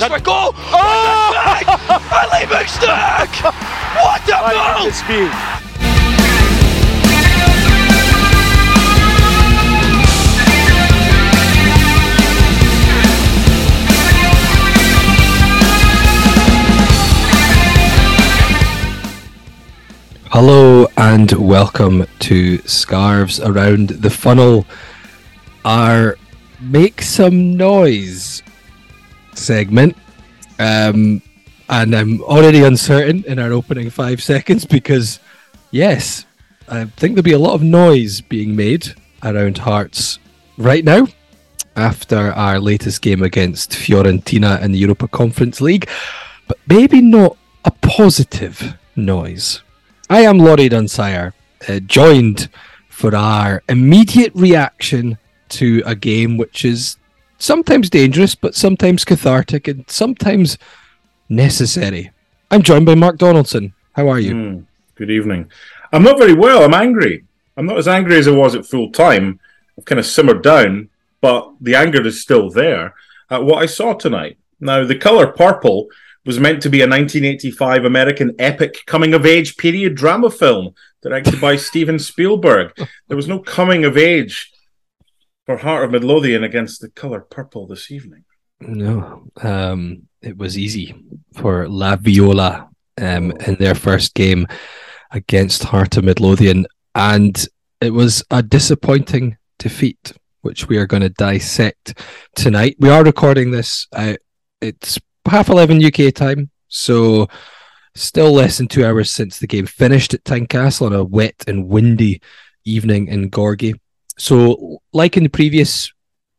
Goes for goal! Oh! Ali McStuck! What a goal! speed. Hello and welcome to Scarves Around the Funnel, our Make Some Noise segment. Um, and I'm already uncertain in our opening five seconds because, yes, I think there'll be a lot of noise being made around Hearts right now after our latest game against Fiorentina in the Europa Conference League, but maybe not a positive noise. I am Laurie Dunsire, uh, joined for our immediate reaction to a game which is sometimes dangerous, but sometimes cathartic and sometimes necessary. I'm joined by Mark Donaldson. How are you? Mm, good evening. I'm not very well. I'm angry. I'm not as angry as I was at full time. I've kind of simmered down, but the anger is still there at what I saw tonight. Now, the color purple was meant to be a 1985 American epic coming of age period drama film directed by Steven Spielberg. There was no coming of age for Heart of Midlothian against the color purple this evening. No, um, it was easy for La Viola um, in their first game against Heart of Midlothian, and it was a disappointing defeat, which we are going to dissect tonight. We are recording this. Uh, it's half eleven UK time, so still less than two hours since the game finished at Tynecastle on a wet and windy evening in Gorgie. So, like in the previous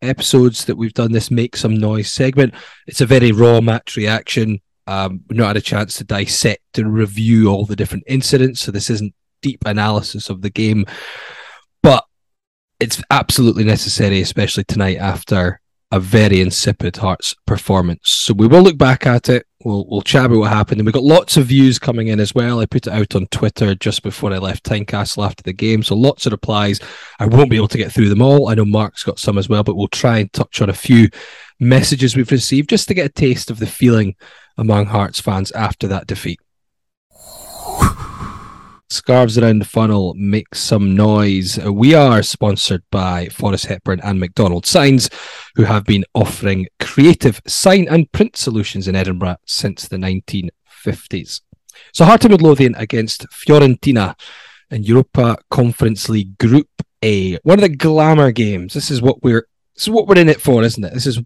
episodes that we've done, this make some noise segment. It's a very raw match reaction. Um, we've not had a chance to dissect and review all the different incidents, so this isn't deep analysis of the game, but it's absolutely necessary, especially tonight after a very insipid Hearts performance. So we will look back at it. We'll we'll chat about what happened, and we got lots of views coming in as well. I put it out on Twitter just before I left Tynecastle after the game, so lots of replies. I won't be able to get through them all. I know Mark's got some as well, but we'll try and touch on a few messages we've received just to get a taste of the feeling among Hearts fans after that defeat. Scarves around the funnel make some noise. Uh, we are sponsored by Forrest Hepburn and McDonald Signs, who have been offering creative sign and print solutions in Edinburgh since the 1950s. So Heart of Midlothian against Fiorentina in Europa Conference League Group A. One of the glamour games. This is what we're this is what we're in it for, isn't it? This is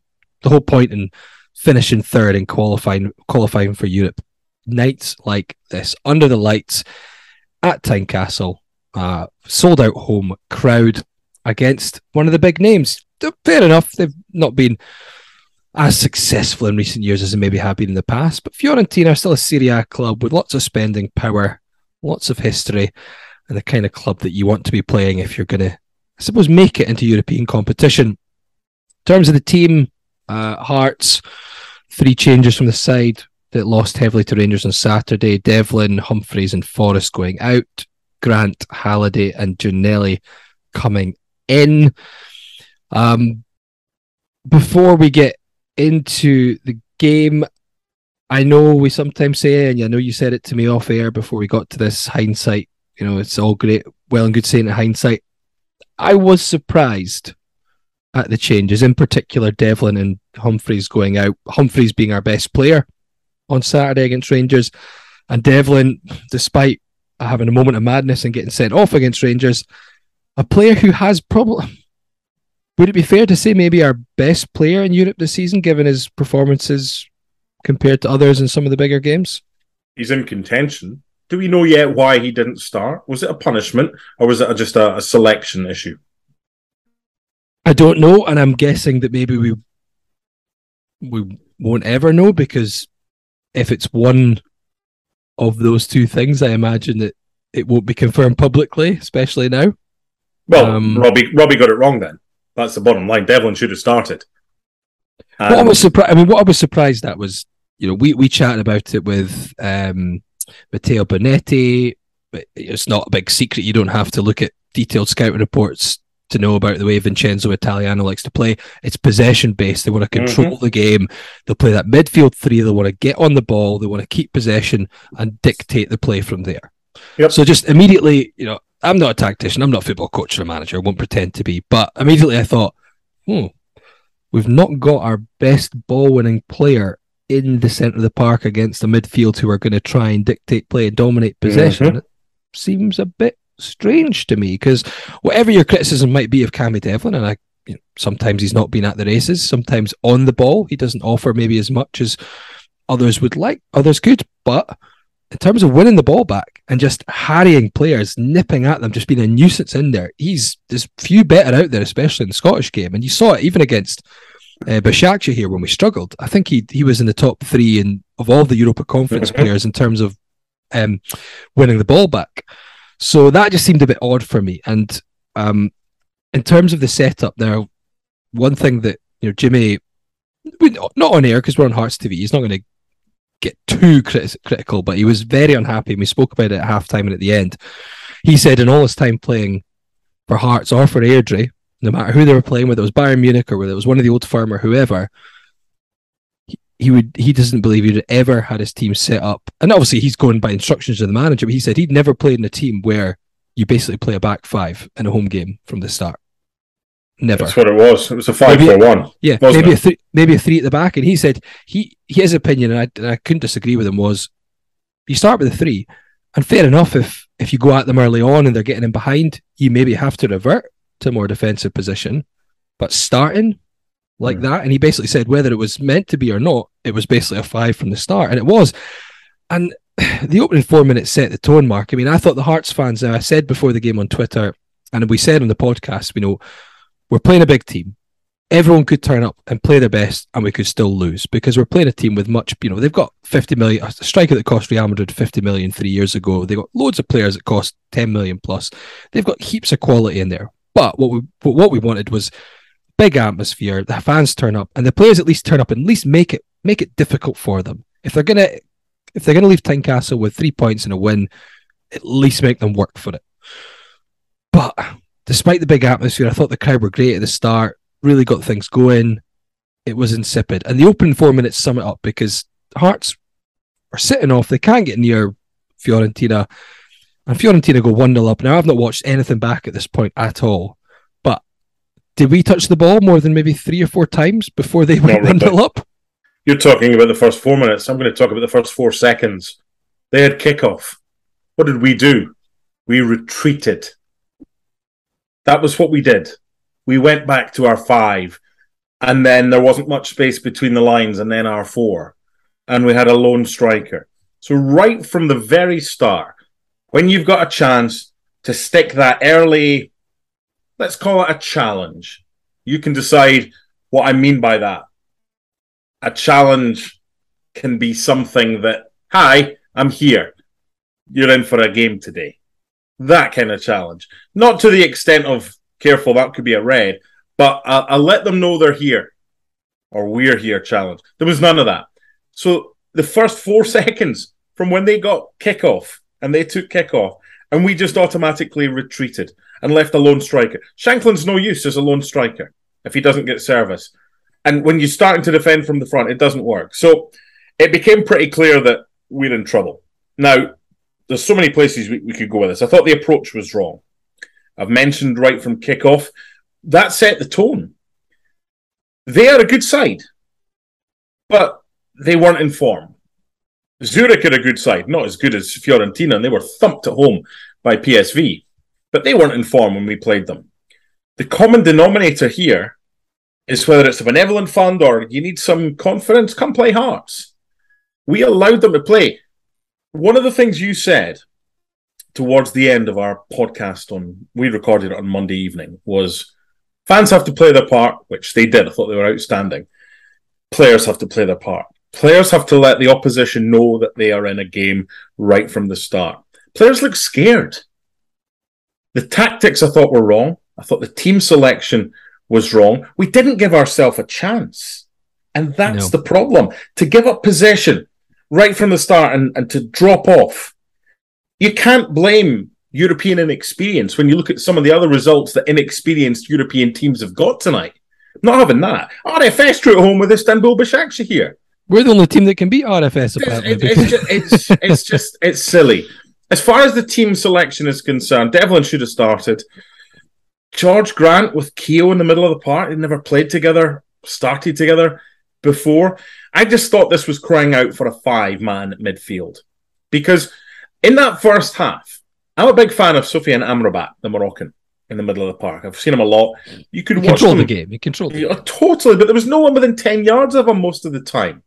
the whole point in finishing third and qualifying qualifying for Europe. Nights like this, under the lights at Tynecastle, uh, sold out home crowd against one of the big names. Fair enough, they've not been as successful in recent years as they maybe have been in the past, but Fiorentina are still a Serie A club with lots of spending power, lots of history, and the kind of club that you want to be playing if you're going to, I suppose, make it into European competition. In terms of the team, uh, Hearts, three changes from the side that lost heavily to Rangers on Saturday. Devlin, Humphrys, and Forrest going out. Grant, Halliday, and Ginnelly coming in. Um, before we get into the game, I know we sometimes say, and I know you said it to me off air before we got to this hindsight. You know, it's all great, well and good saying it hindsight. I was surprised at the changes, in particular Devlin and Humphrys going out. Humphrys being our best player on Saturday against Rangers, and Devlin, despite having a moment of madness and getting sent off against Rangers, a player who has probably would it be fair to say maybe our best player in Europe this season, given his performances compared to others in some of the bigger games? He's in contention. Do we know yet why he didn't start? Was it a punishment or was it just a, a selection issue? I don't know, and I'm guessing that maybe we we won't ever know because if it's one of those two things, I imagine that it won't be confirmed publicly, especially now. Well, um, Robbie Robbie got it wrong then. That's the bottom line. Devlin should have started. Um, what I was surprised. I mean, what I was surprised at was, you know, we we chatted about it with um, Matteo Bonetti. It's not a big secret. You don't have to look at detailed scouting reports to know about the way Vincenzo Italiano likes to play. It's possession based. They want to control mm-hmm. the game. They'll play that midfield three. They want to get on the ball. They want to keep possession and dictate the play from there. Yep. So just immediately, you know, I'm not a tactician. I'm not a football coach or a manager. I won't pretend to be. But immediately I thought, hmm, we've not got our best ball winning player in the centre of the park against the midfield who are going to try and dictate play and dominate possession. Mm-hmm. It seems a bit strange to me because whatever your criticism might be of Cammy Devlin, and I you know, sometimes he's not been at the races, sometimes on the ball he doesn't offer maybe as much as others would like, others could, but in terms of winning the ball back and just harrying players, nipping at them, just being a nuisance in there, he's there's few better out there, especially in the Scottish game, and you saw it even against. Uh, here when we struggled, I think he he was in the top three in of all the Europa Conference players in terms of um, winning the ball back. So that just seemed a bit odd for me. And um, in terms of the setup, there, one thing that you know Jimmy, not on air because we're on Hearts TV, he's not going to get too crit- critical, but he was very unhappy. And we spoke about it at halftime and at the end. He said in all his time playing for Hearts or for Airdrie, no matter who they were playing, whether it was Bayern Munich or whether it was one of the old firm or whoever, he would he doesn't believe he'd ever had his team set up. And obviously he's going by instructions of the manager, but he said he'd never played in a team where you basically play a back five in a home game from the start. Never. That's what it was. It was a five maybe, for one. Yeah, maybe it? a three, maybe a three at the back. And he said he his opinion, and I, and I couldn't disagree with him, was you start with a three, and fair enough if if you go at them early on and they're getting in behind, you maybe have to revert to a more defensive position. But starting like mm. that. And he basically said whether it was meant to be or not, it was basically a five from the start, and it was. And the opening four minutes set the tone, Mark. I mean, I thought the Hearts fans. Now, I said before the game on Twitter, and we said on the podcast, you know, we're playing a big team. Everyone could turn up and play their best, and we could still lose because we're playing a team with much. You know, they've got fifty million a striker that cost Real Madrid fifty million three years ago. They've got loads of players that cost ten million plus. They've got heaps of quality in there. But what we what we wanted was big atmosphere. The fans turn up, and the players at least turn up and at least make it make it difficult for them. If they're gonna if they're gonna leave Tynecastle with three points and a win, at least make them work for it. But despite the big atmosphere, I thought the crowd were great at the start. Really got things going. It was insipid, and the opening four minutes sum it up because Hearts are sitting off. They can't get near Fiorentina, and Fiorentina go one 0 up. Now I've not watched anything back at this point at all did we touch the ball more than maybe three or four times before they went one nil up? You're talking about the first four minutes. I'm going to talk about the first four seconds. They had kickoff. What did we do? We retreated. That was what we did. We went back to our five, and then there wasn't much space between the lines, and then our four, and we had a lone striker. So right from the very start, when you've got a chance to stick that early let's call it a challenge. You can decide what I mean by that. A challenge can be something that, hi, I'm here. You're in for a game today. That kind of challenge. Not to the extent of, careful, that could be a red, but I'll, I'll let them know they're here or we're here challenge. There was none of that. So the first four seconds from when they got kickoff and they took kickoff, and we just automatically retreated and left a lone striker. Shankland's no use as a lone striker if he doesn't get service. And when you're starting to defend from the front, it doesn't work. So it became pretty clear that we're in trouble. Now, there's so many places we, we could go with this. I thought the approach was wrong. I've mentioned right from kickoff. That set the tone. They are a good side, but they weren't in form. Zurich are a good side, not as good as Fiorentina, and they were thumped at home by PSV but they weren't in form when we played them. the common denominator here is whether it's a benevolent fund or you need some confidence, come play Hearts. We allowed them to play. One of the things you said towards the end of our podcast on we recorded it on Monday evening was fans have to play their part, which they did. I thought they were outstanding. Players have to play their part. Players have to let the opposition know that they are in a game right from the start. Players look scared. The tactics I thought were wrong. I thought the team selection was wrong. We didn't give ourselves a chance. And that's no. the problem. To give up possession right from the start and, and to drop off. You can't blame European inexperience when you look at some of the other results that inexperienced European teams have got tonight. Not having that. RFS drew at home with Istanbul Başakşehir. We're the only team that can beat RFS. Apparently, it's, it's, just, it's, it's just it's silly. As far as the team selection is concerned, Devlin should have started. George Grant with Keogh in the middle of the park, they never played together, started together before. I just thought this was crying out for a five man midfield. Because in that first half, I'm a big fan of Sofyan Amrabat, the Moroccan, in the middle of the park. I've seen him a lot. You could you watch control the game. You control the game. Totally, but there was no one within 10 yards of him most of the time.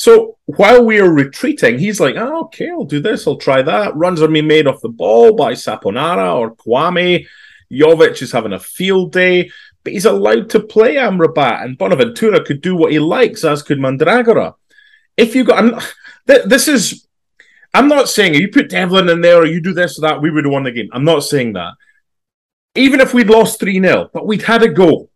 So while we are retreating, he's like, oh, okay, I'll do this, I'll try that. Runs are being made off the ball by Saponara or Kouamé. Jovic is having a field day, but he's allowed to play Amrabat, and Bonaventura could do what he likes, as could Mandragora. If you got, I'm, th- this is, I'm not saying you put Devlin in there or you do this or that, we would have won the game. I'm not saying that. Even if we'd lost 3 0, but we'd had a goal.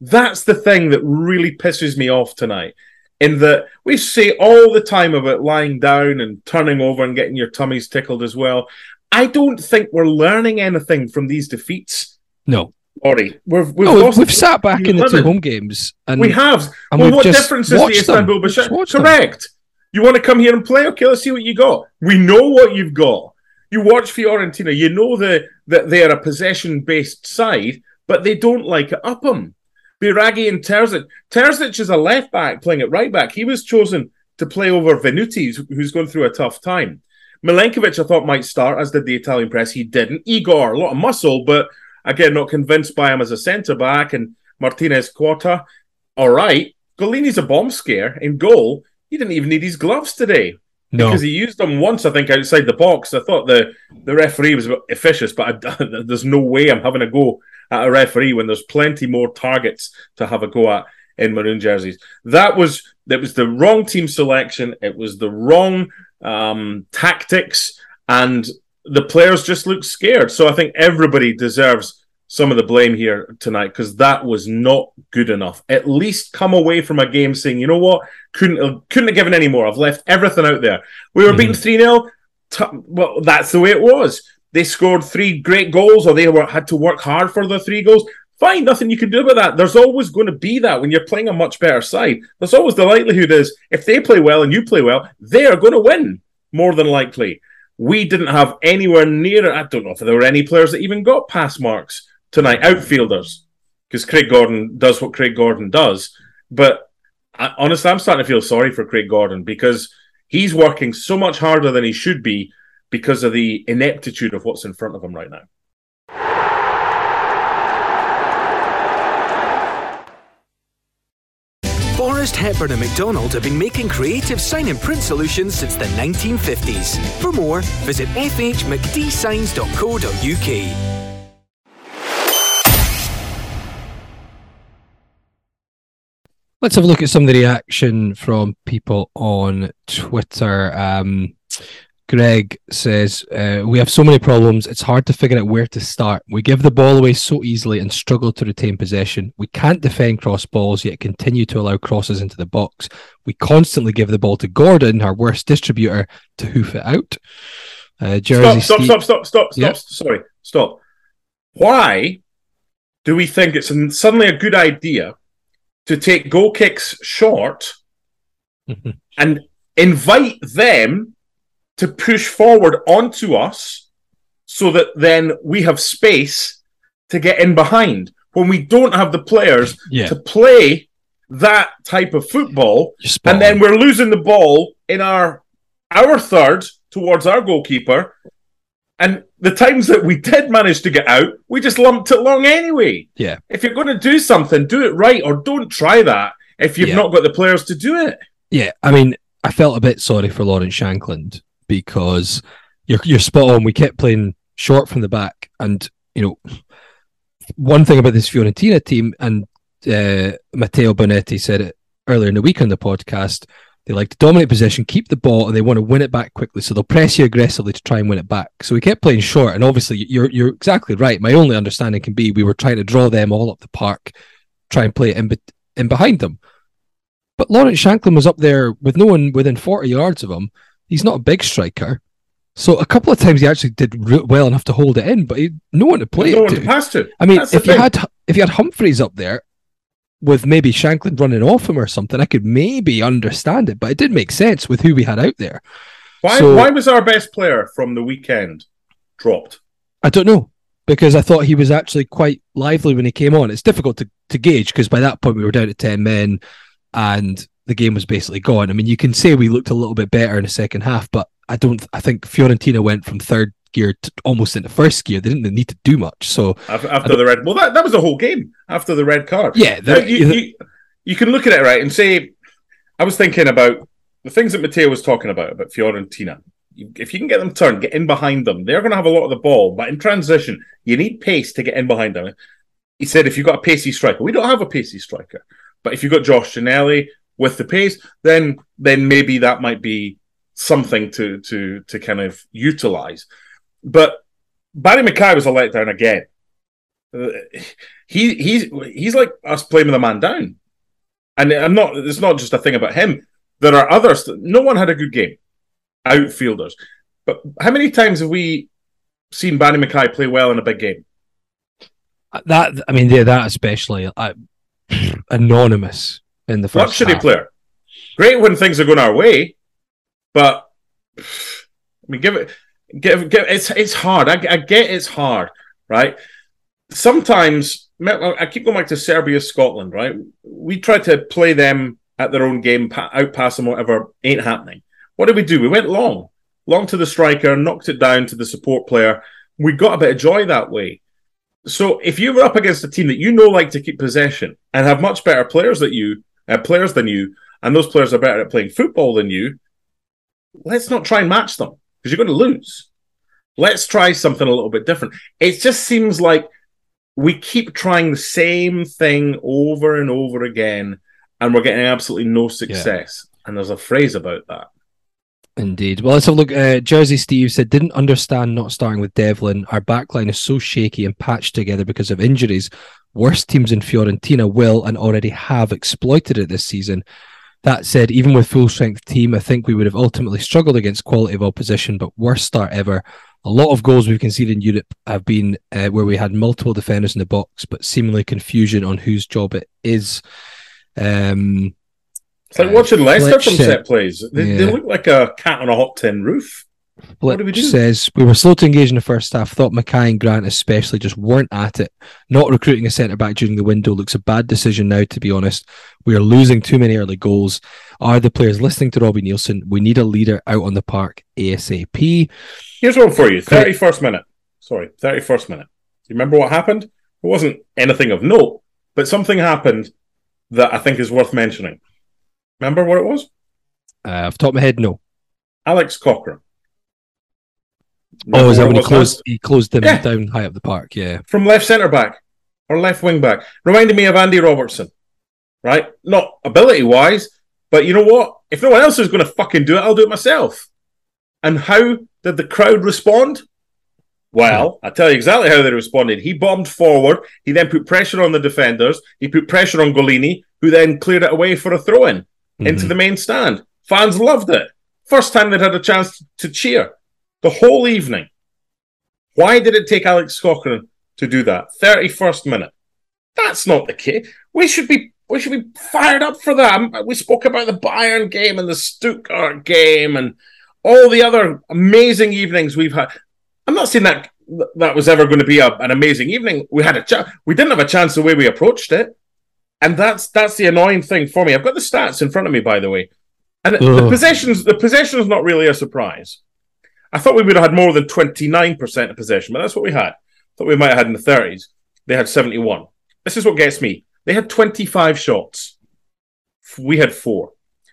That's the thing that really pisses me off tonight. In that we say all the time about lying down and turning over and getting your tummies tickled as well. I don't think we're learning anything from these defeats. No. Sorry, we've we've, no, we've sat back in the two home games, and we have. And well, what difference is the Istanbul Başakşehir? Correct. Them. You want to come here and play? Okay, let's see what you got. We know what you've got. You watch Fiorentina, you know the, that they are a possession-based side, but they don't like it up them. Biraghi and Terzic. Terzic is a left back playing at right back. He was chosen to play over Venuti, who's going through a tough time. Milenkovic, I thought might start, as did the Italian press. He didn't. Igor, a lot of muscle, but again, not convinced by him as a centre back. And Martinez Quarta, all right. Gollini's a bomb scare in goal. He didn't even need his gloves today. No. Because he used them once, I think, outside the box. I thought the, the referee was officious, but I, there's no way I'm having a go at a referee when there's plenty more targets to have a go at in maroon jerseys. That was that was the wrong team selection. It was the wrong um, tactics, and the players just look scared. So I think everybody deserves some of the blame here tonight because that was not good enough. At least come away from a game saying, you know what, couldn't have, couldn't have given any more. I've left everything out there. We were mm-hmm. beaten three 0 well, that's the way it was. They scored three great goals, or they were had to work hard for the three goals. Fine, nothing you can do about that. There's always going to be that when you're playing a much better side. There's always the likelihood is if they play well and you play well, they are going to win more than likely. We didn't have anywhere near. I don't know if there were any players that even got pass marks tonight, outfielders, because Craig Gordon does what Craig Gordon does. But I, honestly, I'm starting to feel sorry for Craig Gordon because he's working so much harder than he should be because of the ineptitude of what's in front of him right now. Forrest Hepburn and McDonald have been making creative sign and print solutions since the 1950s. For more, visit fhmcdsigns.co.uk. Let's have a look at some of the reaction from people on Twitter. Um, Greg says, uh, We have so many problems, it's hard to figure out where to start. We give the ball away so easily and struggle to retain possession. We can't defend cross balls, yet continue to allow crosses into the box. We constantly give the ball to Gordon, our worst distributor, to hoof it out. Uh, Jersey stop, stop, stop, stop, stop, stop, yep. Sorry, stop. Why do we think it's suddenly a good idea to take goal kicks short and invite them to push forward onto us so that then we have space to get in behind when we don't have the players yeah. to play that type of football and then we're losing the ball in our our third towards our goalkeeper And the times that we did manage to get out, we just lumped it long anyway. Yeah. If you're going to do something, do it right or don't try that if you've Yeah. not got the players to do it. Yeah, I mean, I felt a bit sorry for Lawrence Shankland because you're you're spot on. We kept playing short from the back, and you know, one thing about this Fiorentina team, and uh, Matteo Bonetti said it earlier in the week on the podcast. They like to dominate possession, keep the ball, and they want to win it back quickly. So they'll press you aggressively to try and win it back. So we kept playing short, and obviously you're you're exactly right. My only understanding can be we were trying to draw them all up the park, try and play it in, be- in behind them. But Lawrence Shankland was up there with no one within 40 yards of him. He's not a big striker. So a couple of times he actually did well enough to hold it in, but he, no one to play no it one to. pass to. I mean, That's if you thing. had if you had Humphrys up there with maybe Shankland running off him or something, I could maybe understand it. But it did make sense with who we had out there. Why, so- why was our best player from the weekend dropped? I don't know because I thought he was actually quite lively when he came on. It's difficult to, to gauge because by that point we were down to 10 men and the game was basically gone. I mean, you can say we looked a little bit better in the second half, but I don't, I think Fiorentina went from third gear to almost into first gear. They didn't need to do much. So, After, after the red, well, that, that was the whole game after the red card. yeah, the- you, you, you can look at it right and say, I was thinking about the things that Matteo was talking about about Fiorentina. If you can get them turned, get in behind them, they're going to have a lot of the ball. But in transition, you need pace to get in behind them. He said, if you've got a pacey striker, we don't have a pacey striker. But if you've got Josh Ginnelly with the pace, then then maybe that might be something to to to kind of utilize. But Barry McKay was a letdown again. Uh, he he's he's like us playing a man down. And I'm not. It's not just a thing about him. There are others. No one had a good game. Outfielders, but how many times have we seen Barry McKay play well in a big game? that, I mean, yeah, that especially uh, anonymous in the first Luxury half. player. Great when things are going our way, but I mean, give it, give, give. It's it's hard. I, I get it's hard, right? Sometimes I keep going back to Serbia, Scotland, right? We try to play them at their own game, outpass them, whatever. Ain't happening. What did we do? We went long, long to the striker, knocked it down to the support player. We got a bit of joy that way. So if you were up against a team that you know like to keep possession and have much better players than you, uh, players than you, and those players are better at playing football than you, let's not try and match them because you're going to lose. Let's try something a little bit different. It just seems like we keep trying the same thing over and over again, and we're getting absolutely no success. And there's a phrase about that. Indeed. Well, let's have a look. Uh, Jersey Steve said, didn't understand not starting with Devlin. Our backline is so shaky and patched together because of injuries. Worst teams in Fiorentina will and already have exploited it this season. That said, even with full strength team, I think we would have ultimately struggled against quality of opposition, but worst start ever. A lot of goals we've conceded in Europe have been uh, where we had multiple defenders in the box, but seemingly confusion on whose job it is. Um, It's like watching Leicester from set plays. They, they look like a cat on a hot tin roof. What do we do? says we were slow to engage in the first half. Thought McKay and Grant especially just weren't at it. Not recruiting a centre back during the window looks a bad decision now. To be honest, we are losing too many early goals. Are the players listening to Robbie Neilson? We need a leader out on the park asap. Here's one for you. 31st minute. Sorry, 31st minute. You remember what happened? It wasn't anything of note, but something happened that I think is worth mentioning. Remember what it was? Uh, off the top of my head, no. Alex Cochrane. Oh, is that when he closed? He closed them Yeah. down high up the park. Yeah, From left centre back or left wing back. Reminded me of Andy Robertson, right? Not ability wise, but you know what? If no one else is going to fucking do it, I'll do it myself. And how did the crowd respond? Well, I tell you exactly how they responded. He bombed forward. He then put pressure on the defenders. He put pressure on Gollini, who then cleared it away for a throw in into Mhm. the main stand. Fans loved it. First time they'd had a chance to cheer the whole evening. Why did it take Alex Cochrane to do that? 31st minute. That's not the case. We should be we should be fired up for that. Um, We spoke about the Bayern game and the Stuttgart game and all the other amazing evenings we've had. I'm not saying that that was ever going to be a, an amazing evening. We had a chance. We didn't have a chance the way we approached it, and that's that's the annoying thing for me. I've got the stats in front of me, by the way, and the possessions. The possession is not really a surprise. I thought we would have had more than 29% of possession, but that's what we had. I thought we might have had in the 30s. They had 71. This is what gets me. They had 25 shots. We had four.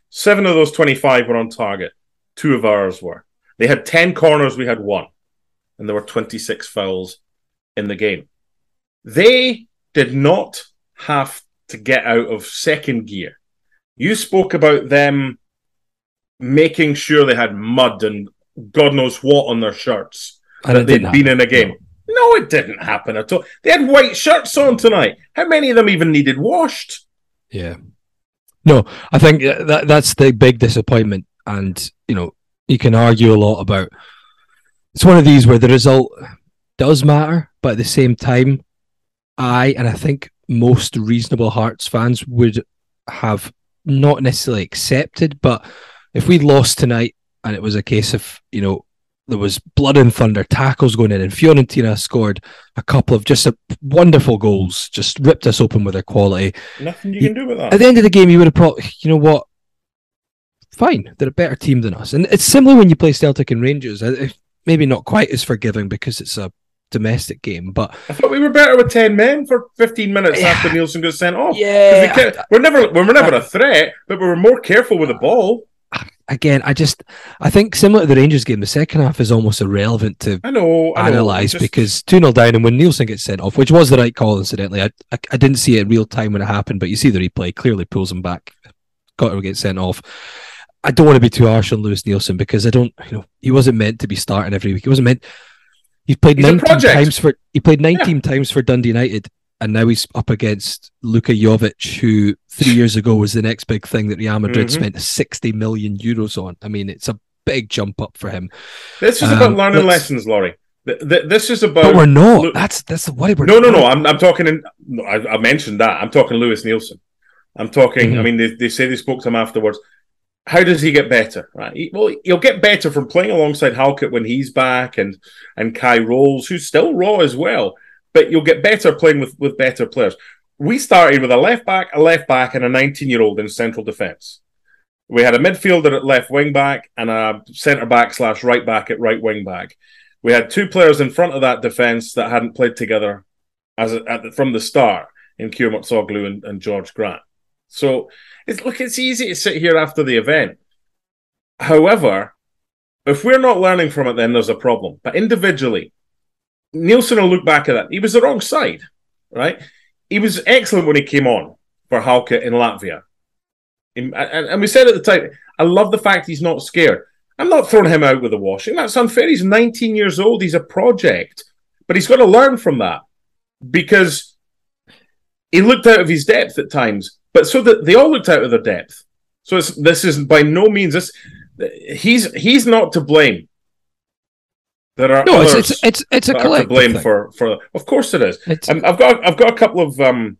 Seven of those 25 were on target. Two of ours were. They had 10 corners, we had one. And there were 26 fouls in the game. They did not have to get out of second gear. You spoke about them making sure they had mud and God knows what on their shirts And that they'd been happen. in a game. No, it didn't happen at all. They had white shirts on tonight. How many of them even needed washed? Yeah. No, I think uh, that that's the big disappointment, and you know you can argue a lot about. It's one of these where the result does matter, but at the same time, I and I think most reasonable Hearts fans would have not necessarily accepted, but if we lost tonight and it was a case of you know there was blood and thunder tackles going in, and Fiorentina scored a couple of just a, wonderful goals, just ripped us open with their quality. Nothing you You- can do with that. At the end of the game, you would have probably, you know what? Fine, they're a better team than us, and it's similar when you play Celtic and Rangers. Maybe not quite as forgiving because it's a domestic game, but I thought we were better with ten men for fifteen minutes Yeah. after Neilson got sent off. yeah, we kept- we're never we were never a threat, but we were more careful with the uh, ball. again, I just I think similar to the Rangers game, the second half is almost irrelevant to I know. I know. analyze Just- because 2 0 down and when Neilson gets sent off, which was the right call, incidentally, I, I I didn't see it in real time when it happened, but you see the replay clearly pulls him back, got to get sent off. I don't want to be too harsh on Lewis Neilson because I don't, you know, he wasn't meant to be starting every week. He wasn't meant. He played He's 19 times for he played 19 times for Dundee United, and now he's up against Luka Jovic, who three years ago was the next big thing that Real Madrid Mhm. spent 60 million euros on. I mean, it's a big jump up for him. this is um, about learning lessons, Laurie. Th- th- This is about But we're not. Lu- that's that's the worry. We're no, no, no. I'm, I'm talking. In, I, I mentioned that. I'm talking Lewis Neilson. I'm talking. I Mhm. mean, they, they say they spoke to him afterwards. How does he get better? Right. He, well, he'll get better from playing alongside Halkett when he's back, and and Kye Rowles, who's still raw as well. But you'll get better playing with with better players. We started with a left back, a left back, and a 19 year old in central defence. We had a midfielder at left wing back and a centre back slash right back at right wing back. We had two players in front of that defence that hadn't played together as a, the, from the start in Kiomourtzoglou and, and George Grant. So it's look, it's easy to sit here after the event. However, if we're not learning from it, then there's a problem. But individually, Neilson will look back at that. He was the wrong side, right? He was excellent when he came on for Halkett in Latvia. And, we said at the time, I love the fact he's not scared. I'm not throwing him out with the washing. That's unfair. He's 19 years old. He's a project. But he's got to learn from that because he looked out of his depth at times. But so that they all looked out of their depth. So it's, this is by no means this. He's he's not to blame. There are No, it's others it's it's it's a to collective blame thing. for for. Of course it is. Um, I've got I've got a couple of um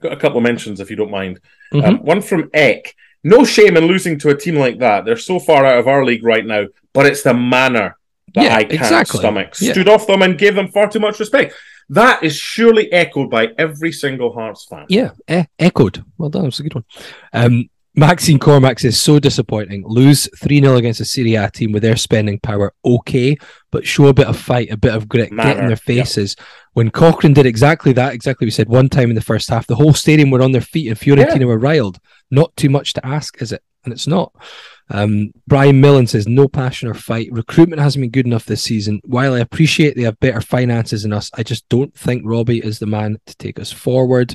got a couple of mentions if you don't mind. Mhm. Um, one from Eck. No shame in losing to a team like that. They're so far out of our league right now, but it's the manner that Yeah, I can't exactly. stomach. Yeah. Stood off them and gave them far too much respect. That is surely echoed by every single Hearts fan. Yeah, eh, echoed. Well done. That's a good one. Um, Maxine Cormack is so disappointing. Lose 3 0 against a Serie A team with their spending power, okay, but show a bit of fight, a bit of grit, get in their yeah. faces. When Cochrane did exactly that, exactly we said one time in the first half, the whole stadium were on their feet and Fiorentina were riled. Not too much to ask, is it? And it's not. Um, Brian Millen says no passion or fight. Recruitment hasn't been good enough this season. While I appreciate they have better finances than us, I just don't think Robbie is the man to take us forward.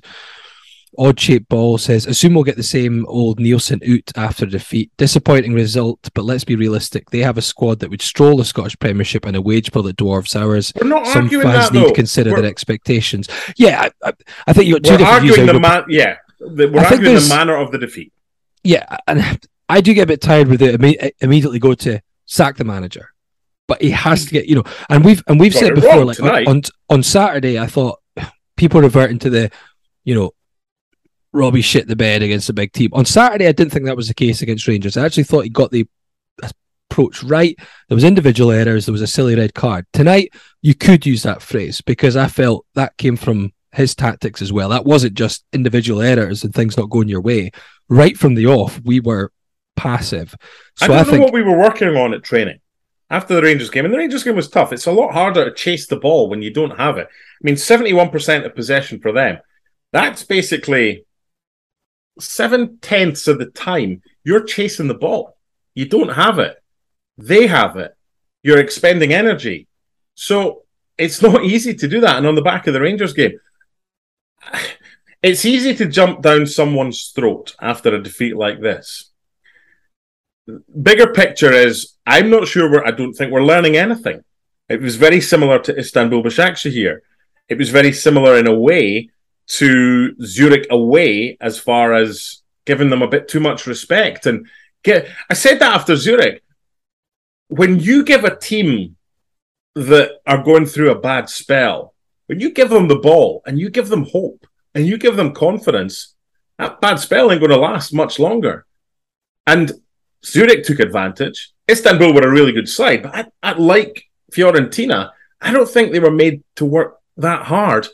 Odd shaped ball says, assume we'll get the same old Neilson out after defeat. Disappointing result, but let's be realistic. They have a squad that would stroll the Scottish Premiership and a wage bill that dwarfs ours. We're not Some arguing fans that need though. to consider we're, their expectations. Yeah, I, I, I think you got two we're different arguing I the man. Yeah, the- we're I arguing the manner of the defeat. yeah, and I do get a bit tired with it. imme- Immediately go to sack the manager, but he has to get you know. And we've and we've Got said it before, like on, on on Saturday, I thought people reverting to the, you know, Robbie shit the bed against a big team. On Saturday, I didn't think that was the case against Rangers. I actually thought he got the approach right. There was individual errors. There was a silly red card. Tonight, you could use that phrase because I felt that came from his tactics as well. That wasn't just individual errors and things not going your way. Right from the off, we were passive. So I don't I, know think what we were working on at training. after the Rangers game, and the Rangers game was tough. It's a lot harder to chase the ball when you don't have it. I mean, 71% of possession for them. That's basically seven tenths of the time you're chasing the ball. You don't have it. They have it. You're expending energy. So it's not easy to do that. And on the back of the Rangers game, it's easy to jump down someone's throat after a defeat like this. Bigger picture is I'm not sure we're, I don't think we're learning anything. It was very similar to Istanbul Başakşehir. Here. It was very similar in a way to Zurich away as far as giving them a bit too much respect. And get, I said that after Zurich. When you give a team that are going through a bad spell, when you give them the ball and you give them hope and you give them confidence, that bad spell ain't going to last much longer. And Zurich took advantage. Istanbul were a really good side, but I, I like Fiorentina. I don't think they were made to work that hard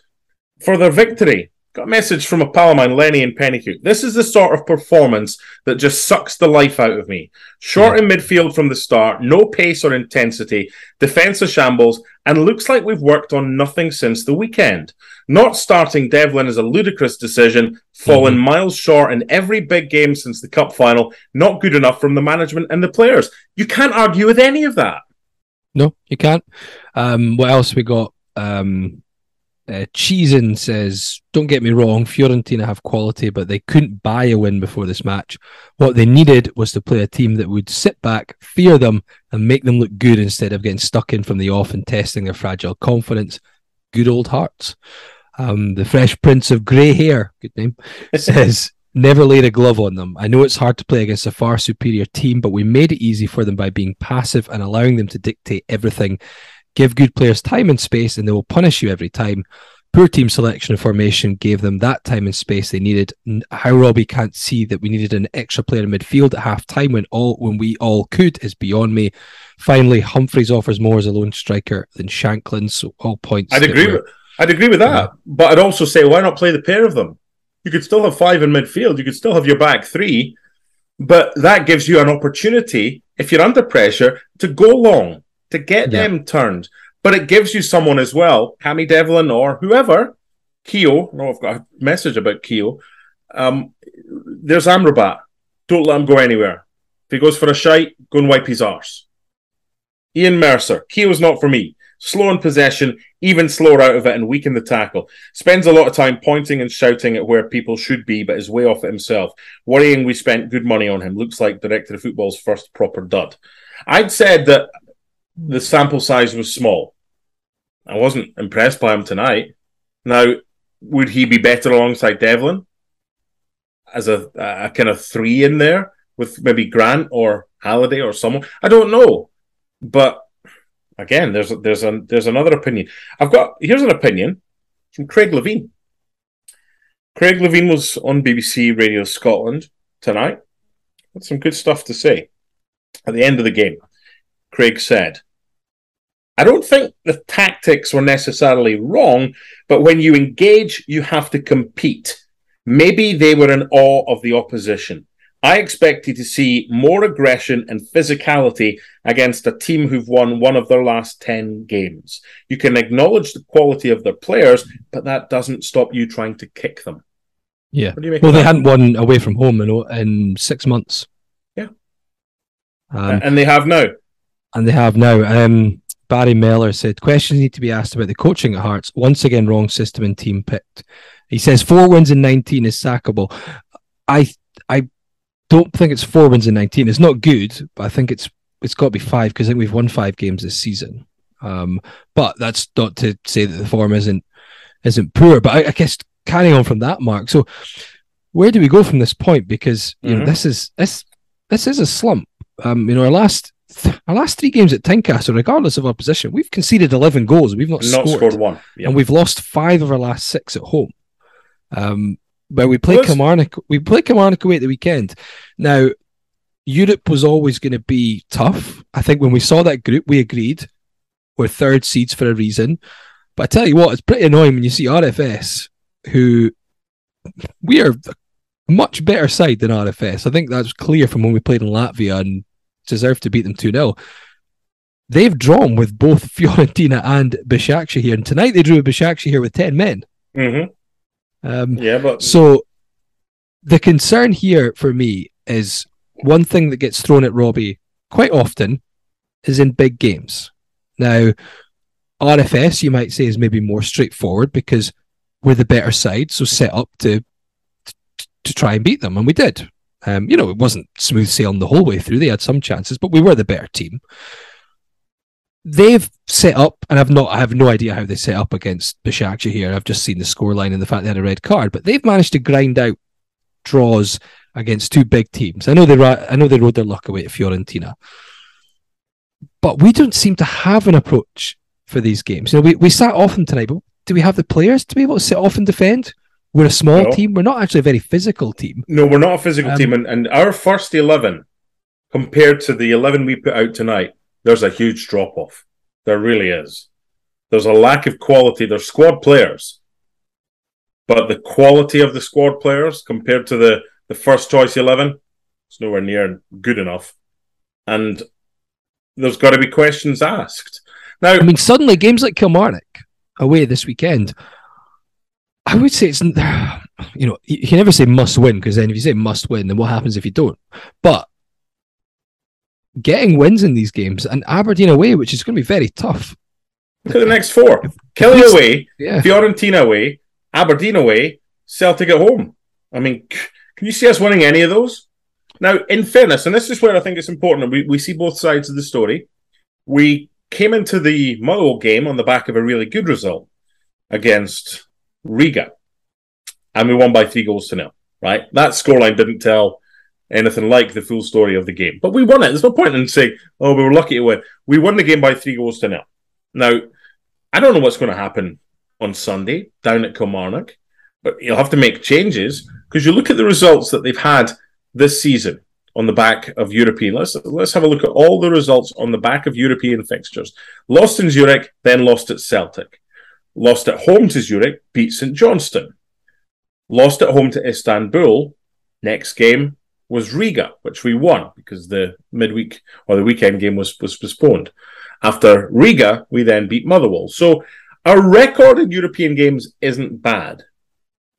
for their victory. Got a message from a pal of mine, Lenny in Penicuik. This is the sort of performance that just sucks the life out of me. Short in midfield from the start, no pace or intensity, defence of shambles, and looks like we've worked on nothing since the weekend. Not starting Devlin is a ludicrous decision, falling mm-hmm. miles short in every big game since the cup final. Not good enough from the management and the players. You can't argue with any of that. No, you can't. Um, what else we got? Um, uh, Cheesin says, "Don't get me wrong, Fiorentina have quality, but they couldn't buy a win before this match. What they needed was to play a team that would sit back, fear them, and make them look good instead of getting stuck in from the off and testing their fragile confidence. Good old hearts." Um, the Fresh Prince of Grey Hair, good name, says, "Never laid a glove on them. I know it's hard to play against a far superior team, but we made it easy for them by being passive and allowing them to dictate everything." Give good players time and space, and they will punish you every time. Poor team selection and formation gave them that time and space they needed. How Robbie can't see that we needed an extra player in midfield at half time when all when we all could is beyond me. Finally, Humphrys offers more as a lone striker than Shankland, so all points. I'd agree. With, I'd agree with that, but I'd also say why not play the pair of them? You could still have five in midfield. You could still have your back three, but that gives you an opportunity if you're under pressure to go long to get yeah. them turned. But it gives you someone as well, Cammy Devlin or whoever, Keogh. No, I've got a message about Keogh. Um, there's Amrabat. Don't let him go anywhere. If he goes for a shite, go and wipe his arse. Ian Mercer. Keogh's not for me. Slow in possession, even slower out of it, and weak in the tackle. Spends a lot of time pointing and shouting at where people should be, but is way off it himself. Worrying we spent good money on him. Looks like director of football's first proper dud. I'd said that the sample size was small. I wasn't impressed by him tonight. Now, would he be better alongside Devlin as a, a kind of three in there with maybe Grant or Halliday or someone? I don't know, but again, there's there's a there's another opinion. I've got here's an opinion from Craig Levein. Craig Levein was on BBC Radio Scotland tonight. Had some good stuff to say. At the end of the game, Craig said, I don't think the tactics were necessarily wrong, but when you engage, you have to compete. Maybe they were in awe of the opposition. I expected to see more aggression and physicality against a team who've won one of their last 10 games. You can acknowledge the quality of their players, but that doesn't stop you trying to kick them. Yeah. Well, they hadn't won away from home in, in six months. Yeah. Um, and they have now. And they have now. Um, Barry Meller said questions need to be asked about the coaching at Hearts. Once again, wrong system and team picked. He says four wins in 19 is sackable. I I don't think it's four wins in 19. It's not good, but I think it's it's got to be five because I think we've won five games this season. Um, but that's not to say that the form isn't isn't poor. But I, I guess carrying on from that, Mark. So where do we go from this point? Because you mm-hmm. know this is this this is a slump. Um, you know, our last our last three games at Tynecastle, regardless of our position, we've conceded 11 goals. We've not, not scored. scored one. Yep. And we've lost five of our last six at home. Um, but we played Kilmarnock. We played Kilmarnock away at the weekend. Now, Europe was always going to be tough. I think when we saw that group, we agreed we're third seeds for a reason. But I tell you what, it's pretty annoying when you see RFS, who we are a much better side than RFS. I think that's clear from when we played in Latvia and deserved to beat them 2 0. they've drawn with both Fiorentina and Başakşehir, and tonight they drew with here with ten men. Mm-hmm. Um, Yeah, but so the concern here for me is one thing that gets thrown at Robbie quite often is in big games. Now, RFS, you might say, is maybe more straightforward because we're the better side, so set up to to try and beat them, and we did. Um, you know, it wasn't smooth sailing the whole way through. They had some chances, but we were the better team. They've set up, and I've not, I have no idea how they set up against Başakşehir. I've just seen the scoreline and the fact they had a red card, but they've managed to grind out draws against two big teams. I know they, ra- I know they rode their luck away to Fiorentina, but we don't seem to have an approach for these games. You know, we, we sat off them tonight, but do we have the players to be able to sit off and defend? We're a small No. team. We're not actually a very physical team. no, we're not a physical Um, team, and, and our first eleven compared to the eleven we put out tonight, there's a huge drop off. There really is. There's a lack of quality. They're squad players, but the quality of the squad players compared to the the first choice eleven, it's nowhere near good enough. And there's got to be questions asked. Now, I mean, suddenly games like Kilmarnock away this weekend, I would say it's, you know, you can never say must win because then if you say must win, then what happens if you don't? But getting wins in these games and Aberdeen away, which is going to be very tough. look at the next four: Killie away, Yeah. Fiorentina away, Aberdeen away, Celtic at home. I mean, can you see us winning any of those? Now, in fairness, and this is where I think it's important, we, we see both sides of the story. We came into the Motherwell game on the back of a really good result against Riga, and we won by three goals to nil. Right, that scoreline didn't tell anything like the full story of the game, but we won it. There's no point in saying, "Oh, we were lucky to win." We won the game by three goals to nil. Now, I don't know what's going to happen on Sunday down at Kilmarnock, but you'll have to make changes because you look at the results that they've had this season on the back of European. Let's let's have a look at all the results on the back of European fixtures. Lost in Zurich, then lost at Celtic. Lost at home to Zurich, beat St Johnstone. Lost at home to Istanbul. Next game was Riga, which we won because the midweek or the weekend game was, was postponed. After Riga, we then beat Motherwell. So our record in European games isn't bad.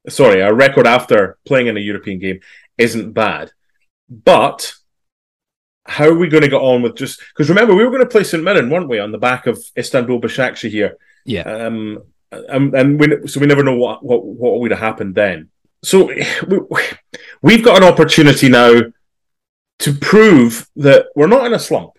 Sorry, our record after playing in a European game isn't bad. But how are we going to get on with just because remember we were going to play St Mirren, weren't we, on the back of Istanbul Başakşehir here? Yeah. Um, and, and we, so we never know what, what, what would have happened then. So we, we've got an opportunity now to prove that we're not in a slump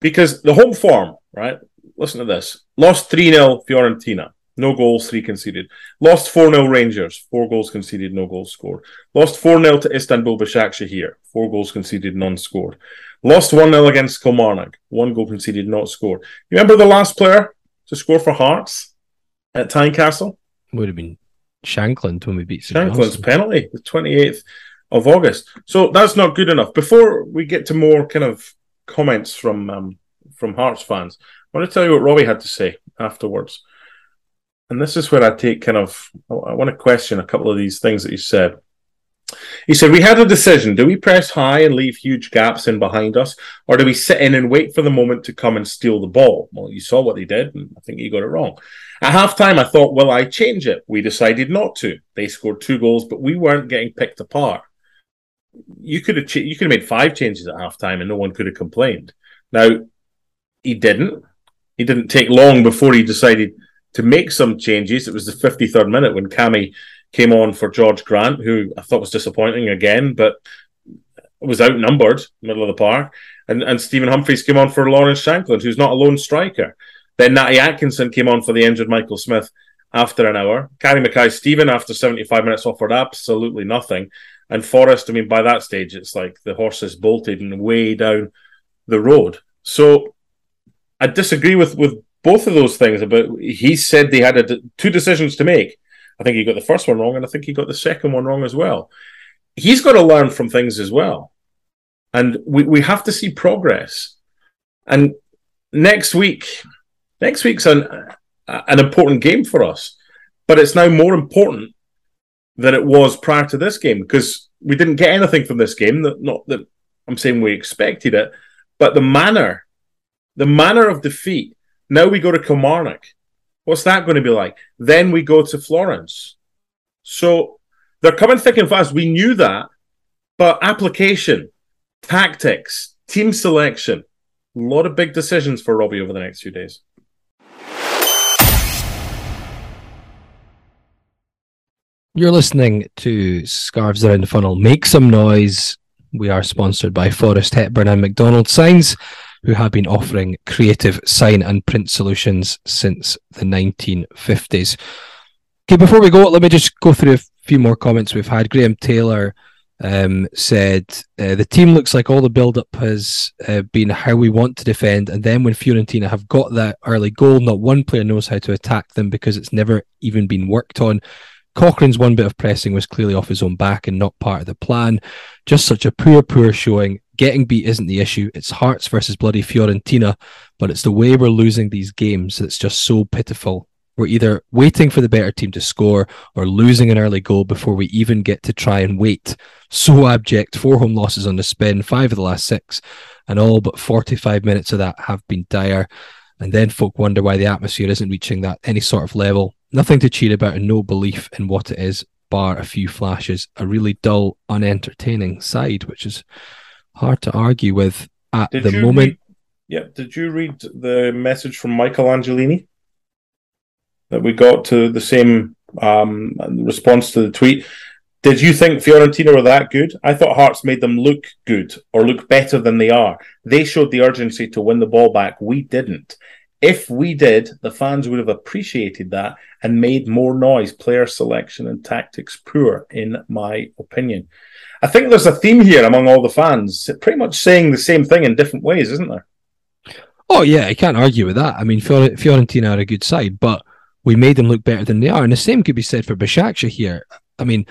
because the home form, right? Listen to this: lost three 0 Fiorentina, no goals, three conceded. Lost four 0 Rangers, four goals conceded, no goals scored. Lost four 0 to Istanbul Başakşehir, four goals conceded, none scored. Lost one 0 against Kilmarnock, one goal conceded, not scored. You remember the last player to score for Hearts at Tynecastle? Would have been Shankland when we beat. Shankland's penalty, the 28th of August. So that's not good enough. Before we get to more kind of comments from um, from Hearts fans, I want to tell you what Robbie had to say afterwards. And this is where I take kind of, I want to question a couple of these things that he said. He said, We had a decision. Do we press high and leave huge gaps in behind us, or do we sit in and wait for the moment to come and steal the ball? Well, you saw what they did, and I think he got it wrong. At halftime, I thought, Will I change it? We decided not to. They scored two goals, but we weren't getting picked apart. You could have you could have made five changes at halftime, and no one could have complained. Now, he didn't. He didn't take long before he decided to make some changes. It was the 53rd minute when Cammy came on for Jorge Grant, who I thought was disappointing again, but was outnumbered middle of the park. And and Stephen Humphrys came on for Lawrence Shankland, who's not a lone striker. Then Natty Atkinson came on for the injured Michael Smith after an hour. Barrie McKay Stephen after 75 minutes offered absolutely nothing. And Forrest, I mean, by that stage, it's like the horses bolted and way down the road. So I disagree with with both of those things. About he said they had a, two decisions to make. I think he got the first one wrong, and I think he got the second one wrong as well. He's got to learn from things as well, and we we have to see progress. And next week, next week's an an important game for us, but it's now more important than it was prior to this game because we didn't get anything from this game. That not that I'm saying we expected it, but the manner the manner of defeat. Now we go to Kilmarnock. What's that going to be like? Then we go to Florence. So they're coming thick and fast. We knew that, but application, tactics, team selection, a lot of big decisions for Robbie over the next few days. You're listening to Scarves Around the Funnel. Make some noise. We are sponsored by Forrest Hepburn and McDonald Signs, who have been offering creative sign and print solutions since the 1950s. Okay, before we go, let me just go through a few more comments we've had. Graham Taylor um, said uh, the team looks like all the build-up has uh, been how we want to defend, and then when Fiorentina have got that early goal, not one player knows how to attack them because it's never even been worked on. Cochrane's one bit of pressing was clearly off his own back and not part of the plan. Just such a poor, poor showing. Getting beat isn't the issue. It's Hearts versus bloody Fiorentina, but it's the way we're losing these games that's just so pitiful. We're either waiting for the better team to score or losing an early goal before we even get to try and wait. So abject. Four home losses on the spin, five of the last six, and all but 45 minutes of that have been dire. And then folk wonder why the atmosphere isn't reaching that any sort of level. Nothing to cheer about and no belief in what it is, bar a few flashes. A really dull, unentertaining side, which is hard to argue with at Did the moment. read- yeah. Did you read the message from Michael Angelini that we got to the same um, response to the tweet? Did you think Fiorentina were that good? I thought Hearts made them look good or look better than they are. They showed the urgency to win the ball back. We didn't. If we did, the fans would have appreciated that and made more noise. Player selection and tactics poor, in my opinion. I think there's a theme here among all the fans, pretty much saying the same thing in different ways, isn't there? Oh yeah, I can't argue with that. I mean, Fiorentina are a good side, but we made them look better than they are, and the same could be said for Başakşehir. I mean,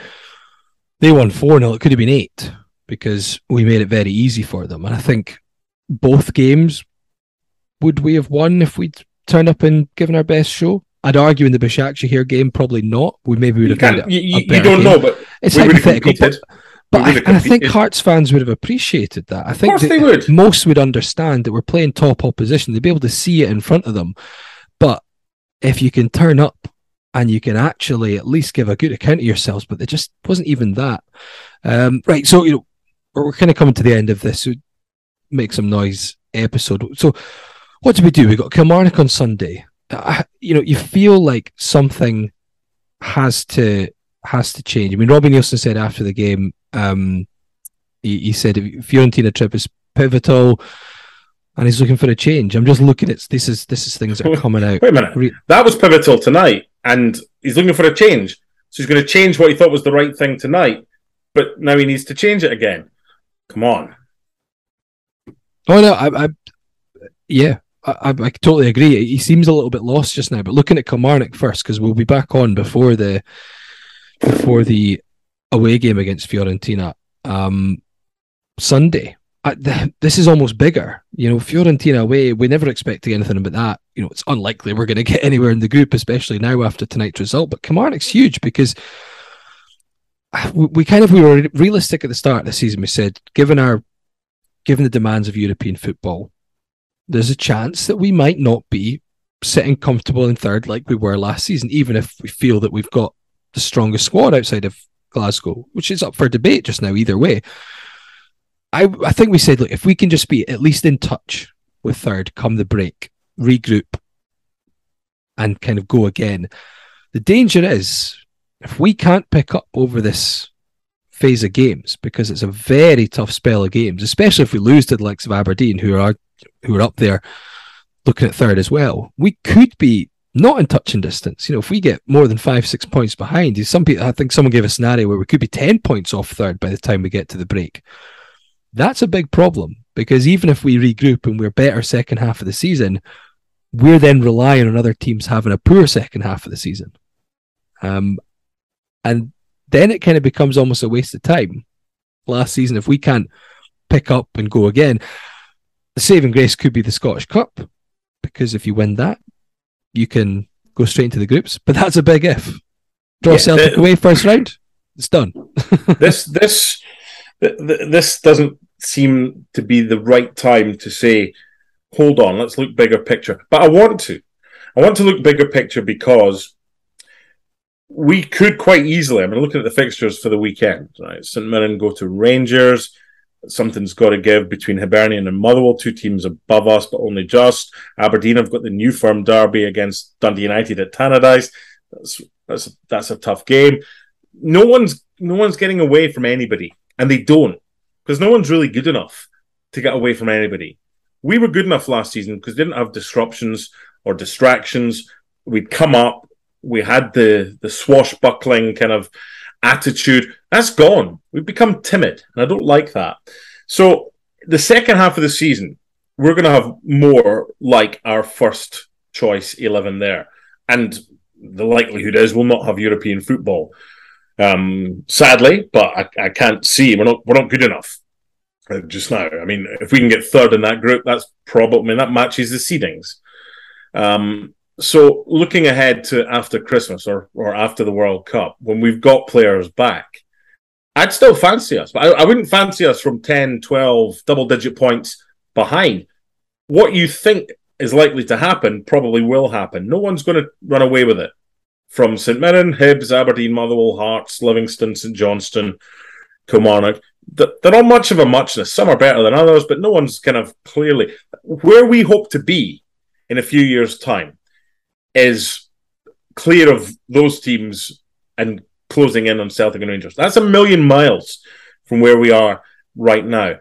they won four 0 It could have been eight because we made it very easy for them, and I think both games would we have won if we'd turned up and given our best show. I'd argue in the Başakşehir game, probably not. We maybe would have made can't, it. you, you, you don't game. know, but It's we would have hypothetical, but, but I, would have and I think. Hearts fans would have appreciated that. I think they would. most would understand that we're playing top opposition. They'd be able to see it in front of them. But if you can turn up and you can actually at least give a good account of yourselves, but there just wasn't even that. Um, right. So, you know, we're, we're kind of coming to the end of this. So make some noise episode. So, what do we do? We got Kilmarnock on Sunday. Uh, you know, you feel like something has to has to change. I mean, Robbie Neilson said after the game, um, he, he said Fiorentina trip is pivotal, and he's looking for a change. I'm just looking at this is this is things that are coming out. Wait a minute. That was pivotal tonight, and he's looking for a change. So he's going to change what he thought was the right thing tonight, but now he needs to change it again. Come on. Oh no, I, I yeah, I, I, totally agree. He seems a little bit lost just now. But looking at Kilmarnock first, because we'll be back on before the before the away game against Fiorentina um, Sunday. I, th- this is almost bigger, you know. Fiorentina away, we never expect to anything but that. You know, it's unlikely we're going to get anywhere in the group, especially now after tonight's result. But Kilmarnock's huge because we, we kind of we were realistic at the start of the season. We said, given our given the demands of European football, there's a chance that we might not be sitting comfortable in third like we were last season, even if we feel that we've got the strongest squad outside of Glasgow, which is up for debate just now, either way. I, I think we said, look, if we can just be at least in touch with third come the break, regroup, and kind of go again. The danger is if we can't pick up over this phase of games because it's a very tough spell of games, especially if we lose to the likes of Aberdeen, who are who are up there looking at third as well. We could be not in touching distance. You know, if we get more than five, six points behind, some people, I think someone gave a scenario where we could be ten points off third by the time we get to the break. That's a big problem because even if we regroup and we're better second half of the season, we're then relying on other teams having a poor second half of the season. Um, and then it kind of becomes almost a waste of time. Last season, if we can't pick up and go again, the saving grace could be the Scottish Cup because if you win that, you can go straight into the groups. But that's a big if. Draw Yeah, Celtic the- away first round, it's done. this this th- th- this doesn't seem to be the right time to say hold on, let's look bigger picture. But I want to. I want to look bigger picture because we could quite easily. I mean, looking at the fixtures for the weekend, right? St Mirren go to Rangers. Something's got to give between Hibernian and Motherwell, two teams above us, but only just. Aberdeen have got the new firm derby against Dundee United at Tannadice. That's that's that's a tough game. No one's no one's getting away from anybody, and they don't because no one's really good enough to get away from anybody. We were good enough last season because we didn't have disruptions or distractions. We'd come up, we had the the swashbuckling kind of attitude. That's gone. We've become timid, and I don't like that. So the second half of the season, we're going to have more like our first choice eleven there, and the likelihood is we'll not have European football. Um, sadly, but I, I can't see we're not we're not good enough uh, just now. I mean, if we can get third in that group, that's probably I mean, that matches the seedings. Um, so looking ahead to after Christmas or or after the World Cup, when we've got players back, I'd still fancy us, but I, I wouldn't fancy us from 10, 12, double digit points behind. What you think is likely to happen probably will happen. No one's going to run away with it from St Mirren, Hibs, Aberdeen, Motherwell, Hearts, Livingston, St Johnstone, Kilmarnock. They're all much of a muchness. Some are better than others, but no one's kind of clearly where we hope to be in a few years' time is clear of those teams and closing in on Celtic and Rangers. That's a million miles from where we are right now.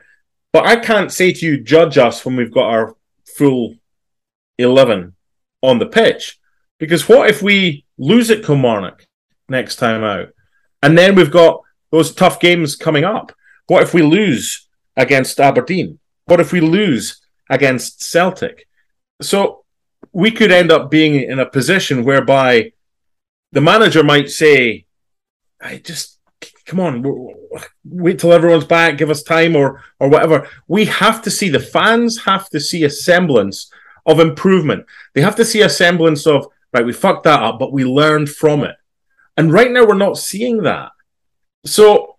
But I can't say to you, judge us when we've got our full 11 on the pitch. Because what if we lose at Kilmarnock next time out? And then we've got those tough games coming up. What if we lose against Aberdeen? What if we lose against Celtic? So we could end up being in a position whereby the manager might say, I just come on, wait till everyone's back, give us time or or whatever. We have to see the fans have to see a semblance of improvement. They have to see a semblance of right, we fucked that up, but we learned from it. And right now we're not seeing that. So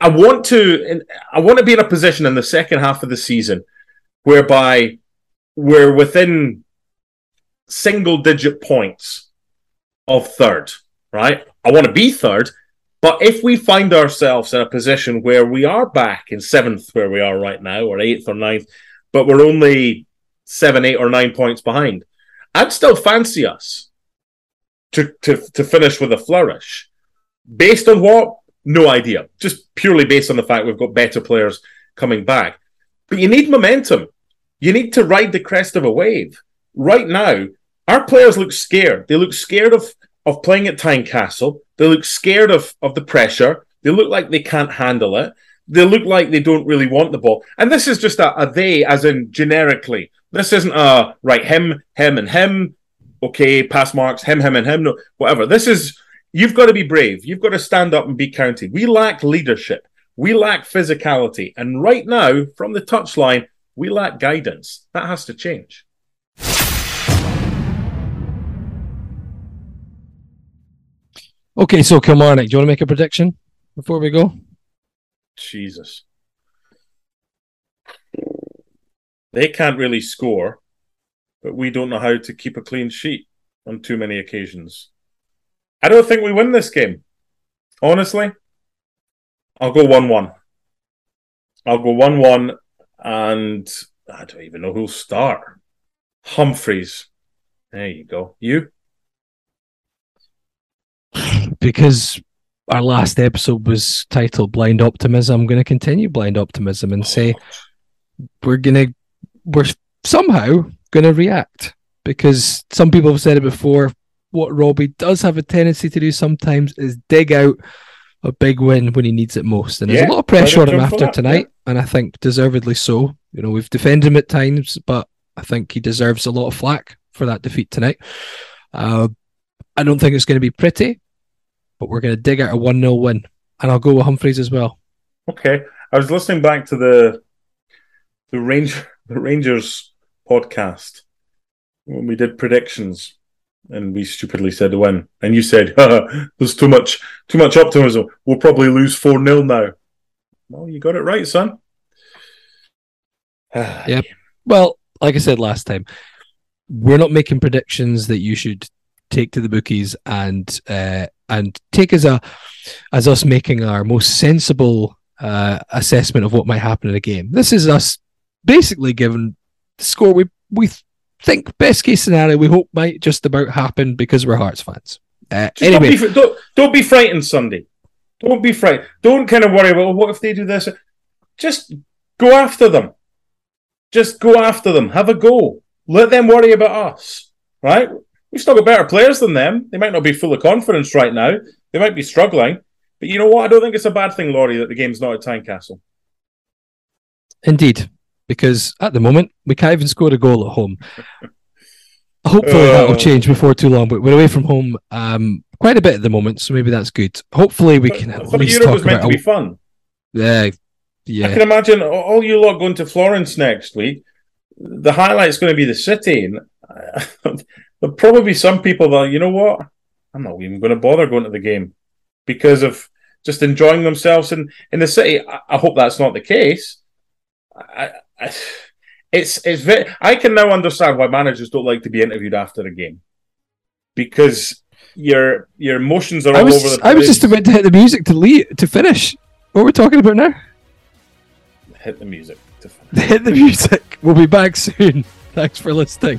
I want to I want to be in a position in the second half of the season whereby we're within single digit points of third, right? I want to be third, but if we find ourselves in a position where we are back in seventh, where we are right now, or eighth or ninth, but we're only seven, eight, or nine points behind, I'd still fancy us to, to, to finish with a flourish. Based on what? No idea. Just purely based on the fact we've got better players coming back. But you need momentum. You need to ride the crest of a wave. Right now, our players look scared. They look scared of, of playing at Tynecastle. They look scared of, of the pressure. They look like they can't handle it. They look like they don't really want the ball. And this is just a, a they, as in generically. This isn't a right him, him, and him. Okay, pass marks, him, him, and him. No, whatever. This is you've got to be brave. You've got to stand up and be counted. We lack leadership. We lack physicality. And right now, from the touchline, we lack guidance. That has to change. Okay, so Kilmarnock, do you want to make a prediction before we go? Jesus. They can't really score, but we don't know how to keep a clean sheet on too many occasions. I don't think we win this game. Honestly, I'll go 1 1. I'll go 1 1, and I don't even know who'll start. Humphrys. There you go. You? Because our last episode was titled Blind Optimism, I'm going to continue Blind Optimism and say we're going to, we're somehow going to react because some people have said it before. What Robbie does have a tendency to do sometimes is dig out a big win when he needs it most. And there's a lot of pressure on him after that, tonight, yeah. and I think deservedly so. You know, we've defended him at times, but I think he deserves a lot of flack for that defeat tonight. Uh, I don't think it's going to be pretty but we're going to dig out a 1 0 win. And I'll go with Humphrys as well. Okay. I was listening back to the the Ranger the Rangers podcast when we did predictions and we stupidly said to win. And you said, there's too much too much optimism. We'll probably lose 4 0 now. Well, you got it right, son. yeah. Well, like I said last time, we're not making predictions that you should take to the bookies and uh, and take as a as us making our most sensible uh, assessment of what might happen in a game. This is us basically given the score we we think best case scenario we hope might just about happen because we're Hearts fans. Uh, anyway, don't be, don't, don't be frightened, Sunday. Don't be frightened. Don't kind of worry about well, what if they do this. Just go after them. Just go after them. Have a go. Let them worry about us. Right? We've still got better players than them. They might not be full of confidence right now. They might be struggling. But you know what? I don't think it's a bad thing, Laurie, that the game's not at Tynecastle. Indeed, because at the moment we can't even score a goal at home. Hopefully uh, that will change before too long. But we're away from home um, quite a bit at the moment, so maybe that's good. Hopefully we can at least Europe was meant to be fun. Yeah, yeah. I can imagine all you lot going to Florence next week. The highlight's going to be the city, and there'll probably be some people that you know what, I'm not even going to bother going to the game because of just enjoying themselves in in the city. I, I hope that's not the case. I, I, it's it's very. I can now understand why managers don't like to be interviewed after a game because your your emotions are all was, over the place. I was just about to hit the music to leave, to finish. What are we talking about now? hit the music. Hit the music. We'll be back soon. Thanks for listening.